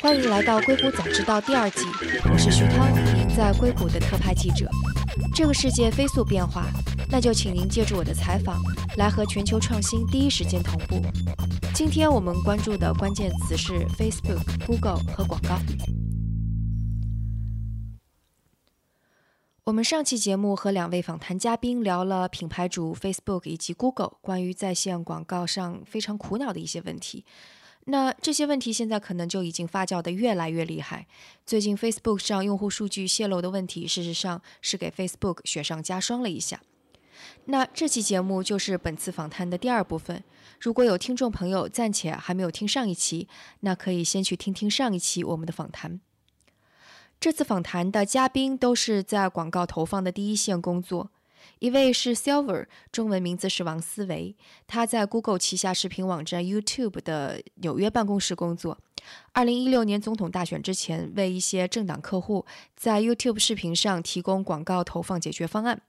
欢迎来到《硅谷早知道》第二季，我是徐涛，您在硅谷的特派记者。这个世界飞速变化，那就请您借助我的采访，来和全球创新第一时间同步。今天我们关注的关键词是 Facebook、Google 和广告。我们上期节目和两位访谈嘉宾聊了品牌主 Facebook 以及 Google 关于在线广告上非常苦恼的一些问题。那这些问题现在可能就已经发酵的越来越厉害。最近 Facebook 上用户数据泄露的问题，事实上是给 Facebook 雪上加霜了一下。那这期节目就是本次访谈的第二部分。如果有听众朋友暂且还没有听上一期，那可以先去听听上一期我们的访谈。这次访谈的嘉宾都是在广告投放的第一线工作。一位是 Silver，中文名字是王思维，他在 Google 旗下视频网站 YouTube 的纽约办公室工作。二零一六年总统大选之前，为一些政党客户在 YouTube 视频上提供广告投放解决方案。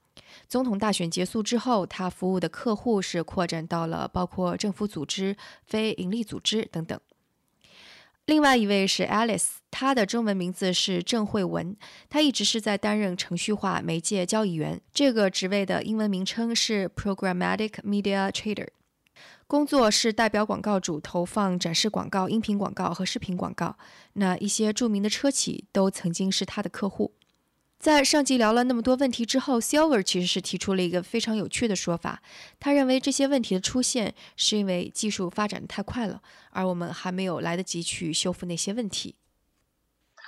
总统大选结束之后，他服务的客户是扩展到了包括政府组织、非营利组织等等。另外一位是 Alice，她的中文名字是郑慧文，她一直是在担任程序化媒介交易员，这个职位的英文名称是 Programmatic Media Trader，工作是代表广告主投放展示广告、音频广告和视频广告。那一些著名的车企都曾经是她的客户。在上集聊了那么多问题之后，Silver 其实是提出了一个非常有趣的说法。他认为这些问题的出现是因为技术发展的太快了，而我们还没有来得及去修复那些问题。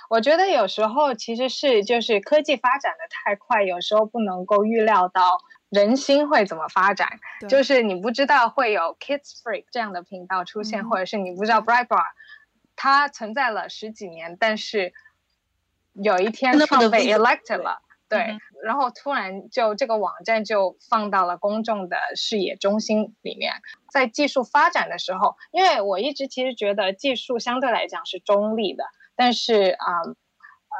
我觉得有时候其实是就是科技发展的太快，有时候不能够预料到人心会怎么发展。就是你不知道会有 Kids Freak 这样的频道出现，或者是你不知道 Brightbar 它存在了十几年，但是。有一天创被 elected 了，对，然后突然就这个网站就放到了公众的视野中心里面。在技术发展的时候，因为我一直其实觉得技术相对来讲是中立的，但是啊，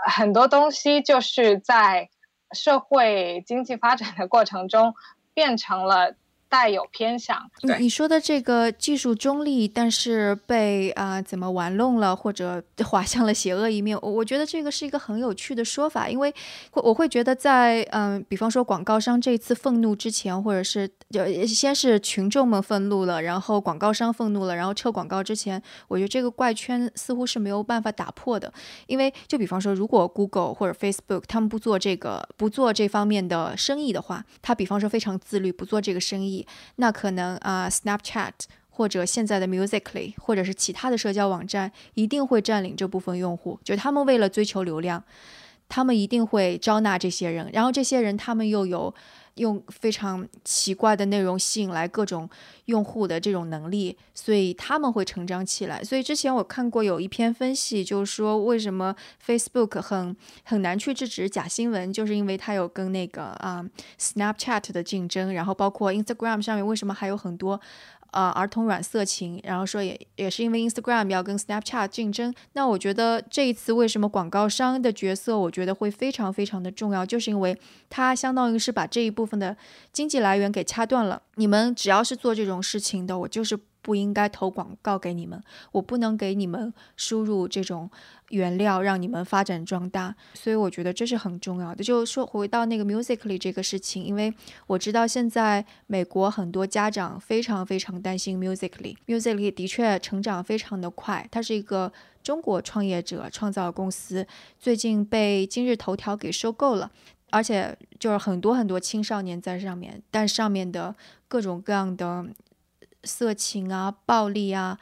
很多东西就是在社会经济发展的过程中变成了。带有偏向，对。你说的这个技术中立，但是被啊怎么玩弄了，或者 滑向了邪恶一面，我我觉得这个是一个很有趣的说法，因为会我会觉得在嗯，比方说广告商这次愤怒之前，或者是就先是群众们愤怒了，然后广告商愤怒了，然后撤广告之前，我觉得这个怪圈似乎是没有办法打破的，因为就比方说，如果 Google 或者 Facebook 他们不做这个不做这方面的生意的话，他比方说非常自律，不做这个生意。那可能啊，Snapchat 或者现在的 Musically，或者是其他的社交网站，一定会占领这部分用户。就他们为了追求流量，他们一定会招纳这些人，然后这些人他们又有。用非常奇怪的内容吸引来各种用户的这种能力，所以他们会成长起来。所以之前我看过有一篇分析，就是说为什么 Facebook 很很难去制止假新闻，就是因为它有跟那个啊 Snapchat 的竞争，然后包括 Instagram 上面为什么还有很多。啊，儿童软色情，然后说也也是因为 Instagram 要跟 Snapchat 竞争。那我觉得这一次为什么广告商的角色，我觉得会非常非常的重要，就是因为它相当于是把这一部分的经济来源给掐断了。你们只要是做这种事情的，我就是不应该投广告给你们，我不能给你们输入这种。原料让你们发展壮大，所以我觉得这是很重要的。就说，回到那个 Musically 这个事情，因为我知道现在美国很多家长非常非常担心 Musically。Musically 的确成长非常的快，它是一个中国创业者创造公司，最近被今日头条给收购了，而且就是很多很多青少年在上面，但上面的各种各样的色情啊、暴力啊。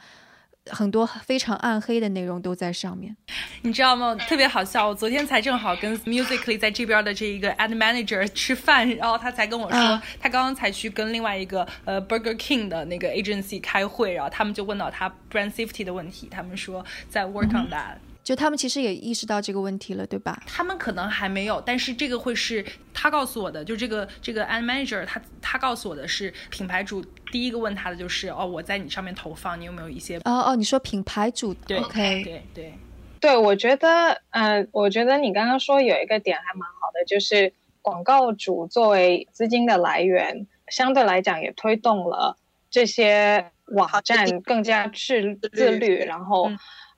很多非常暗黑的内容都在上面，你知道吗？特别好笑。我昨天才正好跟 Musically 在这边的这一个 Ad Manager 吃饭，然后他才跟我说，他刚刚才去跟另外一个呃 Burger King 的那个 agency 开会，然后他们就问到他 brand safety 的问题，他们说在 work on that。就他们其实也意识到这个问题了，对吧？他们可能还没有，但是这个会是他告诉我的。就这个这个 ad manager，他他告诉我的是，品牌主第一个问他的就是哦，我在你上面投放，你有没有一些？哦哦，你说品牌主对，OK，对对对，我觉得，嗯，我觉得你刚刚说有一个点还蛮好的，就是广告主作为资金的来源，相对来讲也推动了这些网站更加自自律，然后，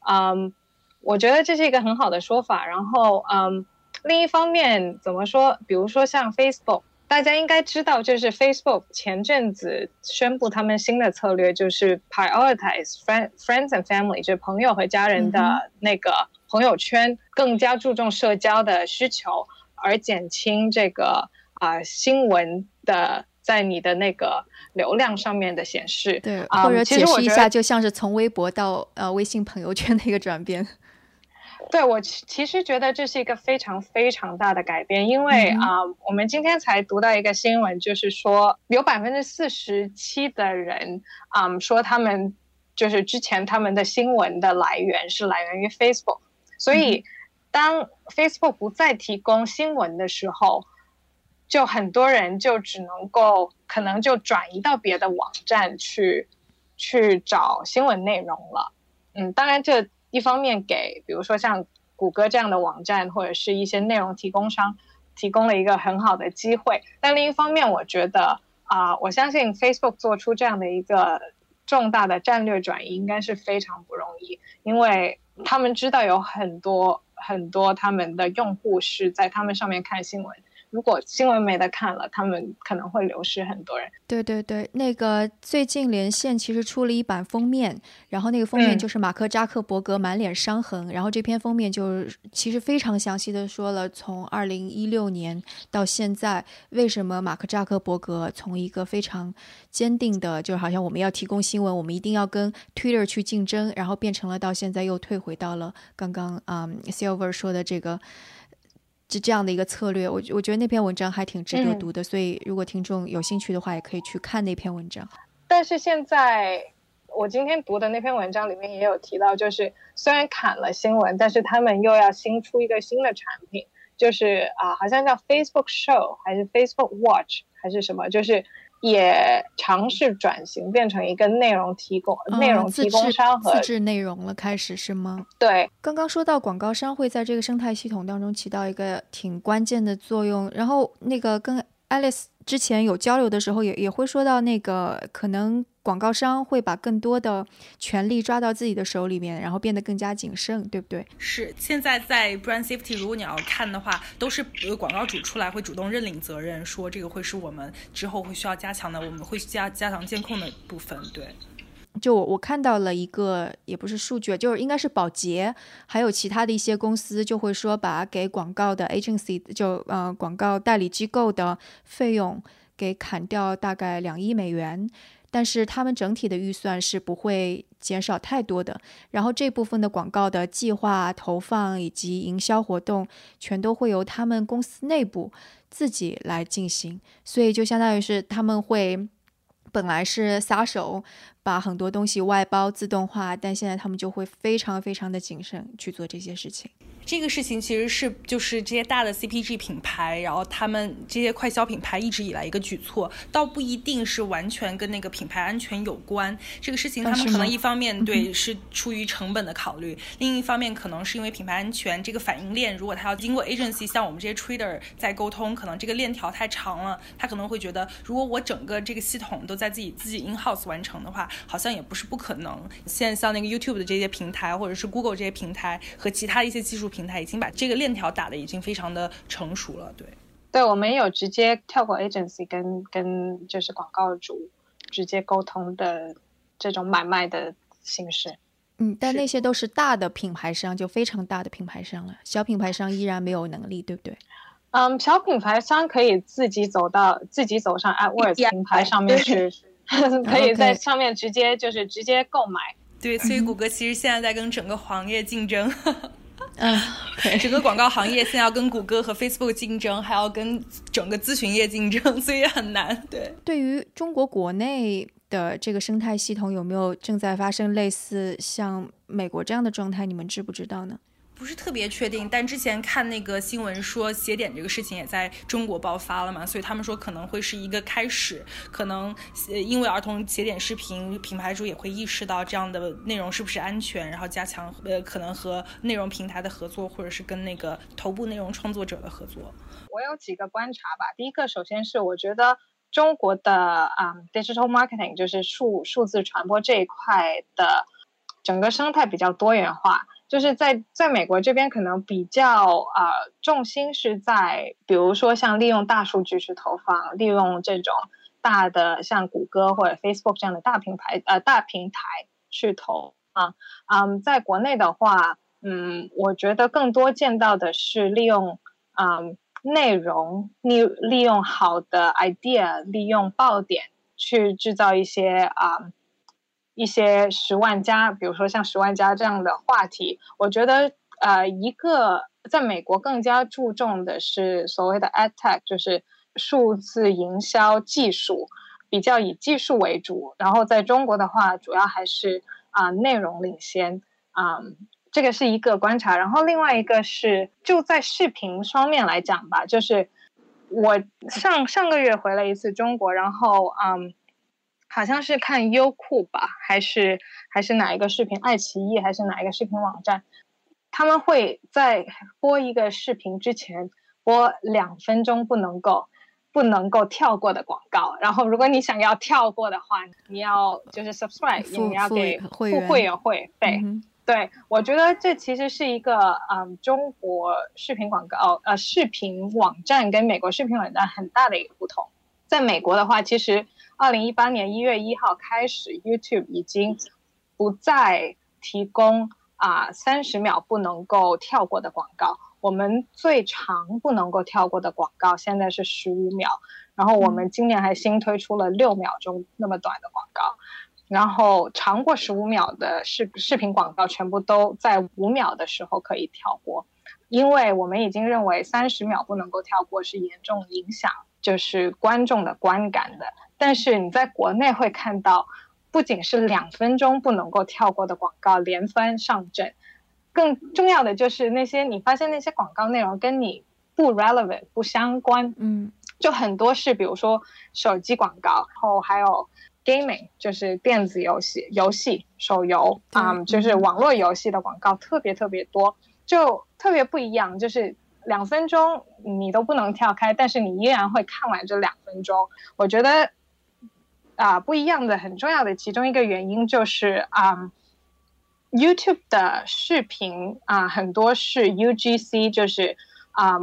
嗯，我觉得这是一个很好的说法。然后，嗯，另一方面怎么说？比如说像 Facebook，大家应该知道，就是 Facebook 前阵子宣布他们新的策略，就是 prioritize friend friends and family，就是朋友和家人的那个朋友圈，更加注重社交的需求，而减轻这个啊新闻的在你的那个。流量上面的显示，对，或者解释一下，就像是从微博到呃微信朋友圈的一个转变。对我其其实觉得这是一个非常非常大的改变，因为啊，我们今天才读到一个新闻，就是说有百分之四十七的人啊说他们就是之前他们的新闻的来源是来源于 Facebook，所以当 Facebook 不再提供新闻的时候。就很多人就只能够可能就转移到别的网站去去找新闻内容了，嗯，当然这一方面给比如说像谷歌这样的网站或者是一些内容提供商提供了一个很好的机会，但另一方面我觉得啊，我相信 Facebook 做出这样的一个重大的战略转移应该是非常不容易，因为他们知道有很多很多他们的用户是在他们上面看新闻。如果新闻没得看了，他们可能会流失很多人。对对对，那个最近连线其实出了一版封面，然后那个封面就是马克扎克伯格满脸伤痕，然后这篇封面就是其实非常详细的说了从二零一六年到现在，为什么马克扎克伯格从一个非常坚定的，就好像我们要提供新闻，我们一定要跟 Twitter 去竞争，然后变成了到现在又退回到了刚刚啊 Silver 说的这个。是这样的一个策略，我我觉得那篇文章还挺值得读的，所以如果听众有兴趣的话，也可以去看那篇文章。但是现在我今天读的那篇文章里面也有提到，就是虽然砍了新闻，但是他们又要新出一个新的产品，就是啊，好像叫 Facebook Show 还是 Facebook Watch 还是什么，就是。也尝试转型，变成一个内容提供、内容提供商和自制内容了，开始是吗？对，刚刚说到广告商会在这个生态系统当中起到一个挺关键的作用，然后那个跟 Alice 之前有交流的时候，也也会说到那个可能。广告商会把更多的权利抓到自己的手里面，然后变得更加谨慎，对不对？是。现在在 brand safety，如果你要看的话，都是广告主出来会主动认领责任，说这个会是我们之后会需要加强的，我们会加加强监控的部分。对。就我我看到了一个，也不是数据，就是应该是保洁，还有其他的一些公司就会说，把给广告的 agency 就呃广告代理机构的费用给砍掉大概两亿美元。但是他们整体的预算是不会减少太多的，然后这部分的广告的计划、投放以及营销活动，全都会由他们公司内部自己来进行，所以就相当于是他们会本来是撒手把很多东西外包自动化，但现在他们就会非常非常的谨慎去做这些事情。这个事情其实是就是这些大的 CPG 品牌，然后他们这些快消品牌一直以来一个举措，倒不一定是完全跟那个品牌安全有关。这个事情他们可能一方面对是出于成本的考虑，另一方面可能是因为品牌安全这个反应链，如果他要经过 agency 像我们这些 trader 在沟通，可能这个链条太长了，他可能会觉得如果我整个这个系统都在自己自己 in house 完成的话，好像也不是不可能。现在像那个 YouTube 的这些平台，或者是 Google 这些平台和其他一些技术。平台已经把这个链条打的已经非常的成熟了，对，对我们有直接跳过 agency 跟跟就是广告主直接沟通的这种买卖的形式，嗯，但那些都是大的品牌商，就非常大的品牌商了，小品牌商依然没有能力，对不对？嗯，小品牌商可以自己走到自己走上 AdWords 平台上面去，可以在上面直接就是直接购买，对，所以谷歌其实现在在跟整个行业竞争。嗯，整个广告行业现在要跟谷歌和 Facebook 竞争，还要跟整个咨询业竞争，所以很难。对，对于中国国内的这个生态系统，有没有正在发生类似像美国这样的状态？你们知不知道呢？不是特别确定，但之前看那个新闻说写点这个事情也在中国爆发了嘛，所以他们说可能会是一个开始，可能呃因为儿童写点视频，品牌主也会意识到这样的内容是不是安全，然后加强呃可能和内容平台的合作，或者是跟那个头部内容创作者的合作。我有几个观察吧，第一个首先是我觉得中国的啊，digital marketing 就是数数字传播这一块的整个生态比较多元化。就是在在美国这边，可能比较呃重心是在，比如说像利用大数据去投放，利用这种大的像谷歌或者 Facebook 这样的大品牌呃大平台去投啊。嗯，在国内的话，嗯，我觉得更多见到的是利用嗯内容利利用好的 idea，利用爆点去制造一些啊。一些十万加，比如说像十万加这样的话题，我觉得呃，一个在美国更加注重的是所谓的 ad tech，就是数字营销技术，比较以技术为主。然后在中国的话，主要还是啊内容领先啊，这个是一个观察。然后另外一个是就在视频方面来讲吧，就是我上上个月回了一次中国，然后嗯。好像是看优酷吧，还是还是哪一个视频，爱奇艺还是哪一个视频网站？他们会在播一个视频之前播两分钟不能够不能够跳过的广告，然后如果你想要跳过的话，你要就是 subscribe，你要给付会员会费。对，我觉得这其实是一个嗯，中国视频广告呃视频网站跟美国视频网站很大的一个不同。在美国的话，其实。二零一八年一月一号开始，YouTube 已经不再提供啊三十秒不能够跳过的广告。我们最长不能够跳过的广告现在是十五秒，然后我们今年还新推出了六秒钟那么短的广告，然后长过十五秒的视视频广告全部都在五秒的时候可以跳过，因为我们已经认为三十秒不能够跳过是严重影响就是观众的观感的。但是你在国内会看到，不仅是两分钟不能够跳过的广告连番上阵，更重要的就是那些你发现那些广告内容跟你不 relevant 不相关，嗯，就很多是比如说手机广告，然后还有 gaming 就是电子游戏、游戏手游啊，就是网络游戏的广告特别特别多，就特别不一样，就是。两分钟你都不能跳开，但是你依然会看完这两分钟。我觉得啊，不一样的很重要的其中一个原因就是啊，YouTube 的视频啊很多是 UGC，就是啊。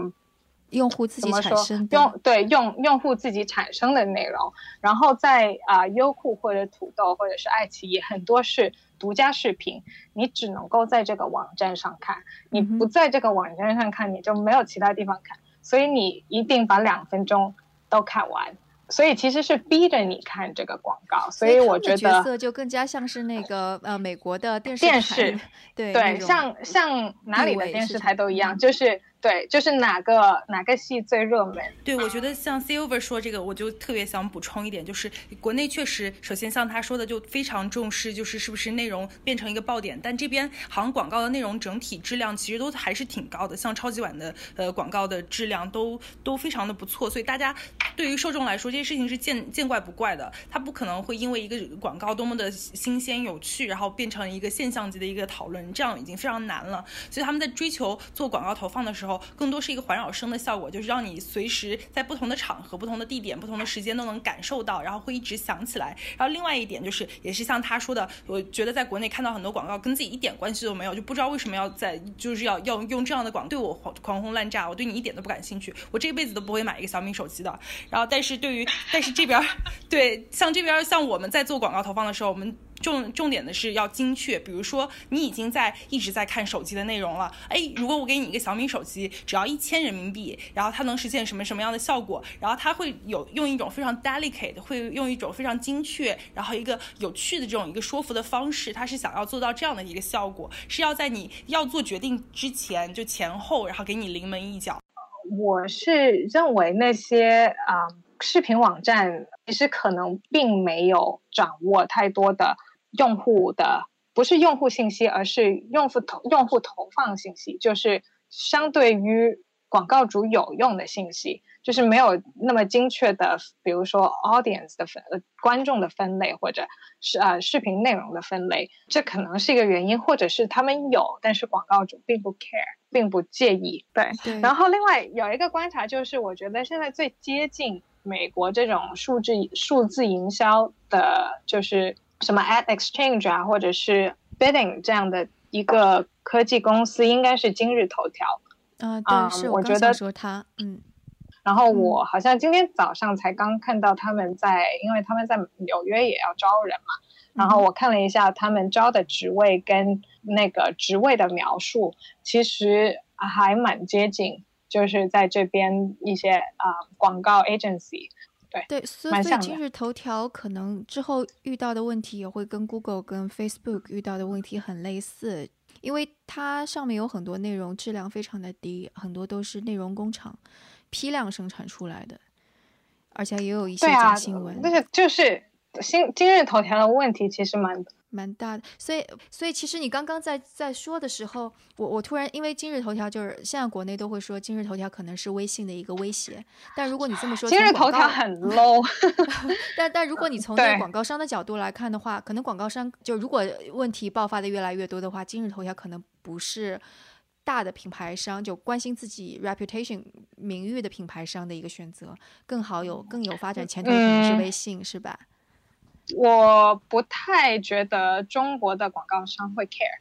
用户自己产生用对用用户自己产生的内容，然后在啊优酷或者土豆或者是爱奇艺，很多是独家视频，你只能够在这个网站上看，你不在这个网站上看，你就没有其他地方看，所以你一定把两分钟都看完。所以其实是逼着你看这个广告，所以我觉得角色就更加像是那个呃美国的电视电视对对，像像哪里的电视台都一样，就是。对，就是哪个哪个戏最热门？对，我觉得像 Silver 说这个，我就特别想补充一点，就是国内确实，首先像他说的，就非常重视，就是是不是内容变成一个爆点。但这边好像广告的内容整体质量其实都还是挺高的，像超级碗的呃广告的质量都都非常的不错。所以大家对于受众来说，这些事情是见见怪不怪的。他不可能会因为一个广告多么的新鲜有趣，然后变成一个现象级的一个讨论，这样已经非常难了。所以他们在追求做广告投放的时候。更多是一个环绕声的效果，就是让你随时在不同的场合、不同的地点、不同的时间都能感受到，然后会一直响起来。然后另外一点就是，也是像他说的，我觉得在国内看到很多广告跟自己一点关系都没有，就不知道为什么要在就是要要用这样的广对我狂狂轰滥炸，我对你一点都不感兴趣，我这辈子都不会买一个小米手机的。然后但是对于但是这边对像这边像我们在做广告投放的时候，我们。重重点的是要精确，比如说你已经在一直在看手机的内容了，哎，如果我给你一个小米手机，只要一千人民币，然后它能实现什么什么样的效果？然后它会有用一种非常 delicate，会用一种非常精确，然后一个有趣的这种一个说服的方式，它是想要做到这样的一个效果，是要在你要做决定之前就前后，然后给你临门一脚。我是认为那些啊视频网站其实可能并没有掌握太多的。用户的不是用户信息，而是用户投用户投放信息，就是相对于广告主有用的信息，就是没有那么精确的，比如说 audience 的分呃观众的分类，或者是呃视频内容的分类，这可能是一个原因，或者是他们有，但是广告主并不 care，并不介意。对，然后另外有一个观察就是，我觉得现在最接近美国这种数字数字营销的，就是什么 Ad Exchange 啊，或者是 Bidding 这样的一个科技公司，应该是今日头条。啊，对，是我觉得说他，嗯。然后我好像今天早上才刚看到他们在，因为他们在纽约也要招人嘛。然后我看了一下他们招的职位跟那个职位的描述，其实还蛮接近，就是在这边一些啊广告 agency，对对，所以今日头条可能之后遇到的问题也会跟 Google 跟 Facebook 遇到的问题很类似，因为它上面有很多内容质量非常的低，很多都是内容工厂批量生产出来的，而且也有一些假新闻，那个就是。新今日头条的问题其实蛮蛮大的，所以所以其实你刚刚在在说的时候，我我突然因为今日头条就是现在国内都会说今日头条可能是微信的一个威胁，但如果你这么说，今日头条很 low，但但如果你从 那个广告商的角度来看的话，可能广告商就如果问题爆发的越来越多的话，今日头条可能不是大的品牌商就关心自己 reputation 名誉的品牌商的一个选择，更好有更有发展前途的可能是微信，是吧？我不太觉得中国的广告商会 care，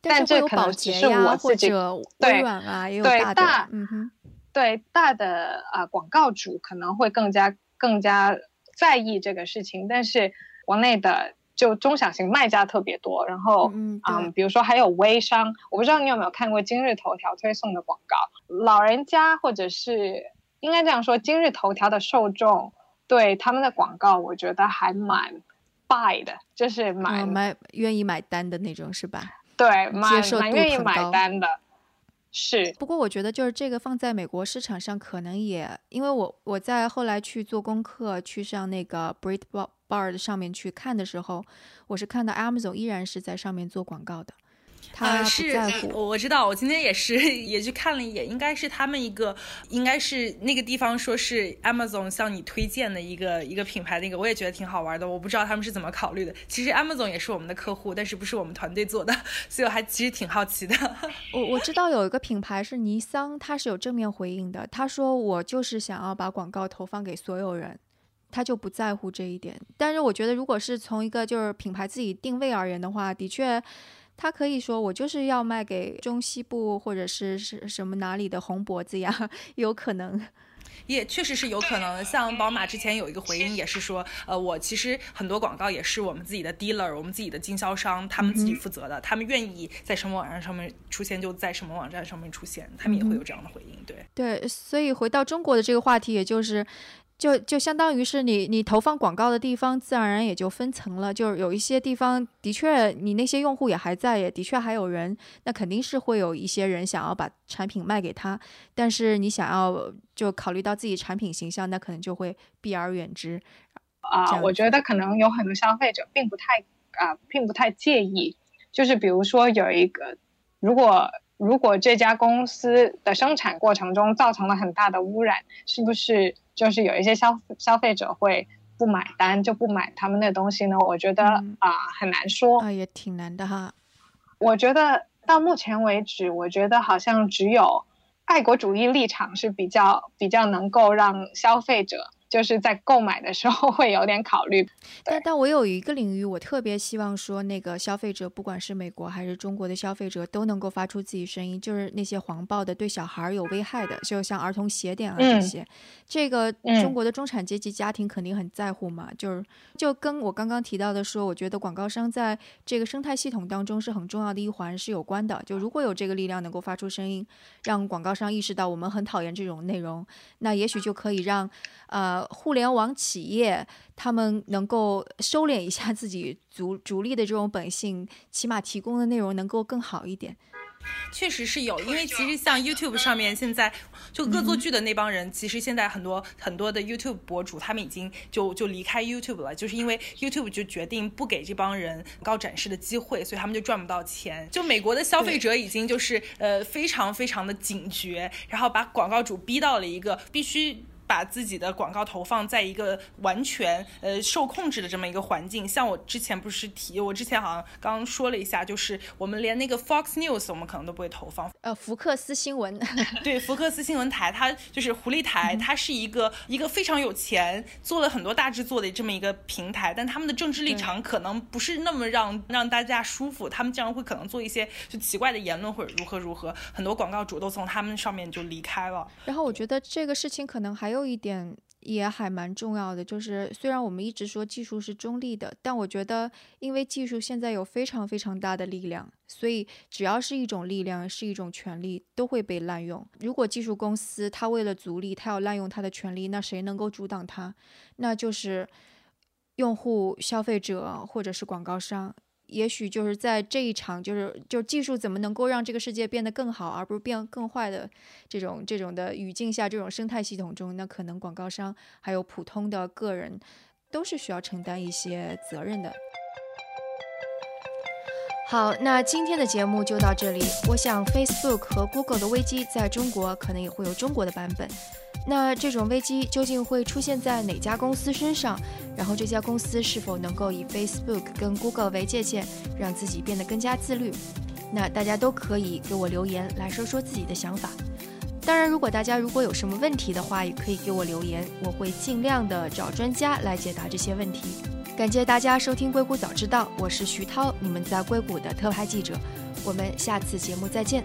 但这可能只是我自己微软啊，也有大的，嗯哼，对大的啊广告主可能会更加更加在意这个事情，但是国内的就中小型卖家特别多，然后嗯，比如说还有微商，我不知道你有没有看过今日头条推送的广告，老人家或者是应该这样说，今日头条的受众。对他们的广告，我觉得还蛮 buy 的，就是买买愿意买单的那种，是吧？对，蛮蛮愿意买单的。是。不过我觉得，就是这个放在美国市场上，可能也因为我我在后来去做功课，去上那个 Breitbart 上面去看的时候，我是看到 Amazon 依然是在上面做广告的。他是，我我知道，我今天也是 也去看了一眼，应该是他们一个，应该是那个地方说是 Amazon 向你推荐的一个一个品牌，那个我也觉得挺好玩的，我不知道他们是怎么考虑的。其实 Amazon 也是我们的客户，但是不是我们团队做的，所以我还其实挺好奇的。我我知道有一个品牌是尼桑，他是有正面回应的，他说我就是想要把广告投放给所有人，他就不在乎这一点。但是我觉得，如果是从一个就是品牌自己定位而言的话，的确。他可以说我就是要卖给中西部或者是是什么哪里的红脖子呀，有可能，也确实是有可能。像宝马之前有一个回应也是说，呃，我其实很多广告也是我们自己的 dealer，我们自己的经销商他们自己负责的，他们愿意在什么网站上面出现就在什么网站上面出现，他们也会有这样的回应。对对，所以回到中国的这个话题，也就是。就就相当于是你你投放广告的地方，自然而然也就分层了。就是有一些地方的确，你那些用户也还在，也的确还有人，那肯定是会有一些人想要把产品卖给他。但是你想要就考虑到自己产品形象，那可能就会避而远之。啊，我觉得可能有很多消费者并不太啊，并不太介意。就是比如说有一个，如果如果这家公司的生产过程中造成了很大的污染，是不是？就是有一些消消费者会不买单，就不买他们的东西呢。我觉得啊，很难说啊，也挺难的哈。我觉得到目前为止，我觉得好像只有爱国主义立场是比较比较能够让消费者。就是在购买的时候会有点考虑，但但我有一个领域，我特别希望说，那个消费者，不管是美国还是中国的消费者，都能够发出自己声音，就是那些黄暴的、对小孩有危害的，就像儿童鞋垫啊这些，这个中国的中产阶级家庭肯定很在乎嘛。就是就跟我刚刚提到的说，我觉得广告商在这个生态系统当中是很重要的一环，是有关的。就如果有这个力量能够发出声音，让广告商意识到我们很讨厌这种内容，那也许就可以让呃。互联网企业他们能够收敛一下自己逐逐利的这种本性，起码提供的内容能够更好一点。确实是有，因为其实像 YouTube 上面现在就恶作剧的那帮人，其实现在很多很多的 YouTube 博主他们已经就就离开 YouTube 了，就是因为 YouTube 就决定不给这帮人高展示的机会，所以他们就赚不到钱。就美国的消费者已经就是呃非常非常的警觉，然后把广告主逼到了一个必须。把自己的广告投放在一个完全呃受控制的这么一个环境。像我之前不是提，我之前好像刚刚说了一下，就是我们连那个 Fox News 我们可能都不会投放。呃，福克斯新闻，对，福克斯新闻台，它就是狐狸台，它是一个一个非常有钱，做了很多大制作的这么一个平台，但他们的政治立场可能不是那么让让大家舒服，他们经常会可能做一些就奇怪的言论或者如何如何，很多广告主都从他们上面就离开了。然后我觉得这个事情可能还有有一点也还蛮重要的，就是虽然我们一直说技术是中立的，但我觉得因为技术现在有非常非常大的力量，所以只要是一种力量，是一种权利，都会被滥用。如果技术公司它为了逐利，它要滥用它的权利，那谁能够阻挡它？那就是用户、消费者或者是广告商。也许就是在这一场，就是就技术怎么能够让这个世界变得更好，而不是变更坏的这种这种的语境下，这种生态系统中，那可能广告商还有普通的个人都是需要承担一些责任的。好，那今天的节目就到这里。我想，Facebook 和 Google 的危机在中国可能也会有中国的版本。那这种危机究竟会出现在哪家公司身上？然后这家公司是否能够以 Facebook 跟 Google 为借鉴，让自己变得更加自律？那大家都可以给我留言来说说自己的想法。当然，如果大家如果有什么问题的话，也可以给我留言，我会尽量的找专家来解答这些问题。感谢大家收听《硅谷早知道》，我是徐涛，你们在硅谷的特派记者。我们下次节目再见。